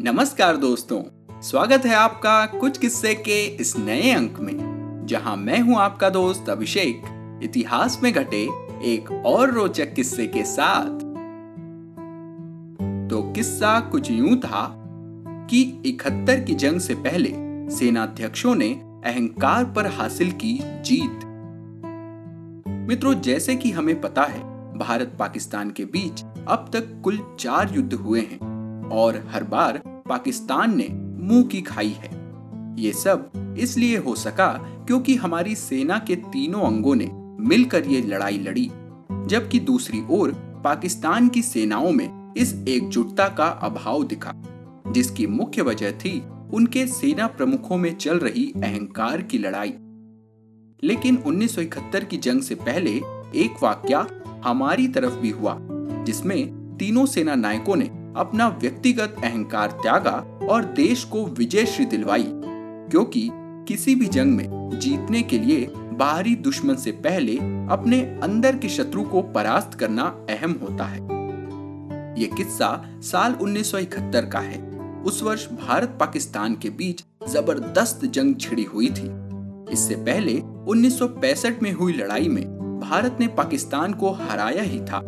नमस्कार दोस्तों, स्वागत है आपका कुछ किस्से के इस नए अंक में, जहाँ मैं हूँ आपका दोस्त अभिषेक। इतिहास में घटे एक और रोचक किस्से के साथ। तो किस्सा कुछ यूँ था कि इकहत्तर की जंग से पहले सेनाध्यक्षों ने अहंकार पर हासिल की जीत। मित्रों, जैसे कि हमें पता है भारत पाकिस्तान के बीच अब तक कुल चार युद्ध हुए हैं और हर बार पाकिस्तान ने मुँह की खाई है। ये सब इसलिए हो सका क्योंकि हमारी सेना के तीनों अंगों ने मिलकर ये लड़ाई लड़ी, जबकि दूसरी ओर पाकिस्तान की सेनाओं में इस एकजुटता का अभाव दिखा, जिसकी मुख्य वजह थी उनके सेना प्रमुखों में चल रही अहंकार की लड़ाई। लेकिन 1971 की जंग से पहले एक वाक्य हमारी तरफ़ भी हुआ, जिसमें तीनों सेना नायकों ने अपना व्यक्तिगत अहंकार त्यागा और देश को विजय श्री दिलवाई। क्योंकि किसी भी जंग में जीतने के लिए बाहरी दुश्मन से पहले अपने अंदर के शत्रु को परास्त करना अहम होता है। ये किस्सा साल 1971 का है। उस वर्ष भारत पाकिस्तान के बीच ज़बरदस्त जंग छिड़ी हुई थी। इससे पहले 1965 में हुई लड़ाई में भारत ने पाकिस्तान को हराया ही था।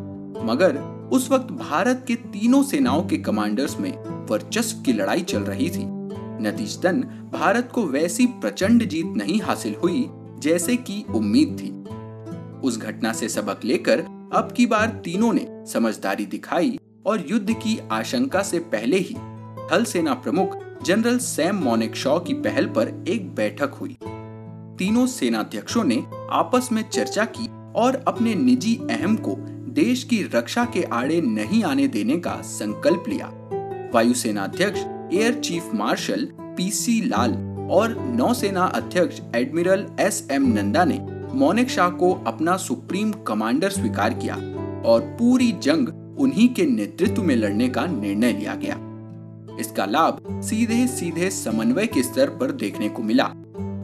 मगर उस वक्त भारत के तीनों सेनाओं के कमांडर्स में वर्चस्व की लड़ाई चल रही थी। नतीजतन भारत को वैसी प्रचंड जीत नहीं हासिल हुई जैसे की उम्मीद थी। उस घटना से सबक लेकर अब की बार तीनों ने समझदारी दिखाई और युद्ध की आशंका से पहले ही थल सेना प्रमुख जनरल सैम मोनिक शॉ की पहल पर एक बैठक हुई। तीनों सेनाध्यक्षों ने आपस में चर्चा की और अपने निजी अहम को देश की रक्षा के आड़े नहीं आने देने का संकल्प लिया। वायुसेना अध्यक्ष, air chief marshal PC Lal और नौसेना अध्यक्ष एडमिरल एस एम नंदा ने मोनिक शाह को अपना सुप्रीम कमांडर स्वीकार किया और पूरी जंग उन्हीं के नेतृत्व में लड़ने का निर्णय लिया गया। इसका लाभ सीधे सीधे समन्वय के स्तर पर देखने को मिला।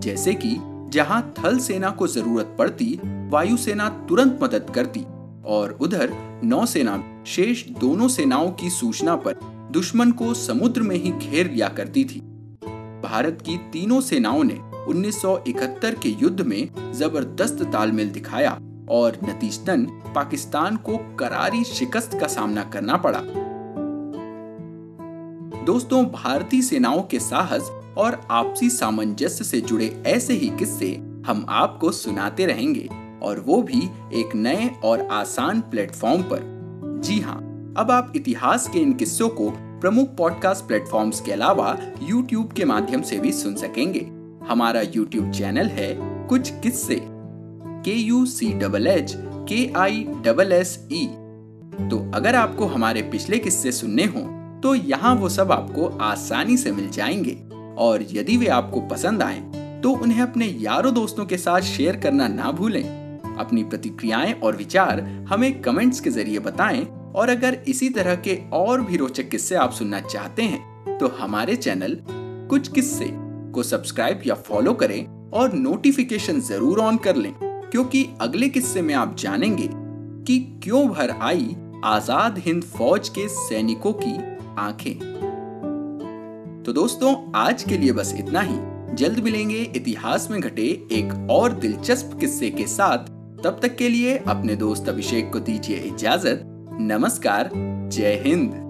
जैसे कि जहाँ थल सेना को ज़रूरत पड़ती, वायुसेना तुरंत मदद करती और उधर नौसेना शेष दोनों सेनाओं की सूचना पर दुश्मन को समुद्र में ही घेर लिया करती थी। भारत की तीनों सेनाओं ने 1971 के युद्ध में ज़बरदस्त तालमेल दिखाया और नतीजतन पाकिस्तान को करारी शिकस्त का सामना करना पड़ा। दोस्तों, भारतीय सेनाओं के साहस और आपसी सामंजस्य से जुड़े ऐसे ही किस्से हम आपको सुनाते रहेंगे। और वो भी एक नए और आसान प्लेटफॉर्म पर। जी हाँ अब आप इतिहास के इन किस्सों को प्रमुख पॉडकास्ट प्लेटफॉर्म्स के अलावा यूट्यूब के माध्यम से भी सुन सकेंगे। हमारा यूट्यूब चैनल है कुछ किस्से। के यू सी डबल एच के आई डबल एस ई तो अगर आपको हमारे पिछले किस्से सुनने हो तो यहाँ वो सब आपको आसानी से मिल जाएँगे। और यदि वे आपको पसंद आए तो उन्हें अपने यारों दोस्तों के साथ शेयर करना ना भूलें। अपनी प्रतिक्रियाएँ और विचार हमें कमेंट्स के ज़रिए बताएँ। और अगर इसी तरह के और भी रोचक किस्से आप सुनना चाहते हैं तो हमारे चैनल कुछ किस्से को सब्सक्राइब या फॉलो करें और नोटिफिकेशन ज़रूर ऑन कर लें, क्योंकि अगले किस्से में आप जानेंगे कि क्यों भर आई आज़ाद हिंद फौज के सैनिकों की आँखें। तो दोस्तों, आज के लिए बस इतना ही। जल्द मिलेंगे इतिहास में घटे एक और दिलचस्प किस्से के साथ। तब तक के लिए अपने दोस्त अभिषेक को दीजिए इजाज़त। नमस्कार जय हिंद।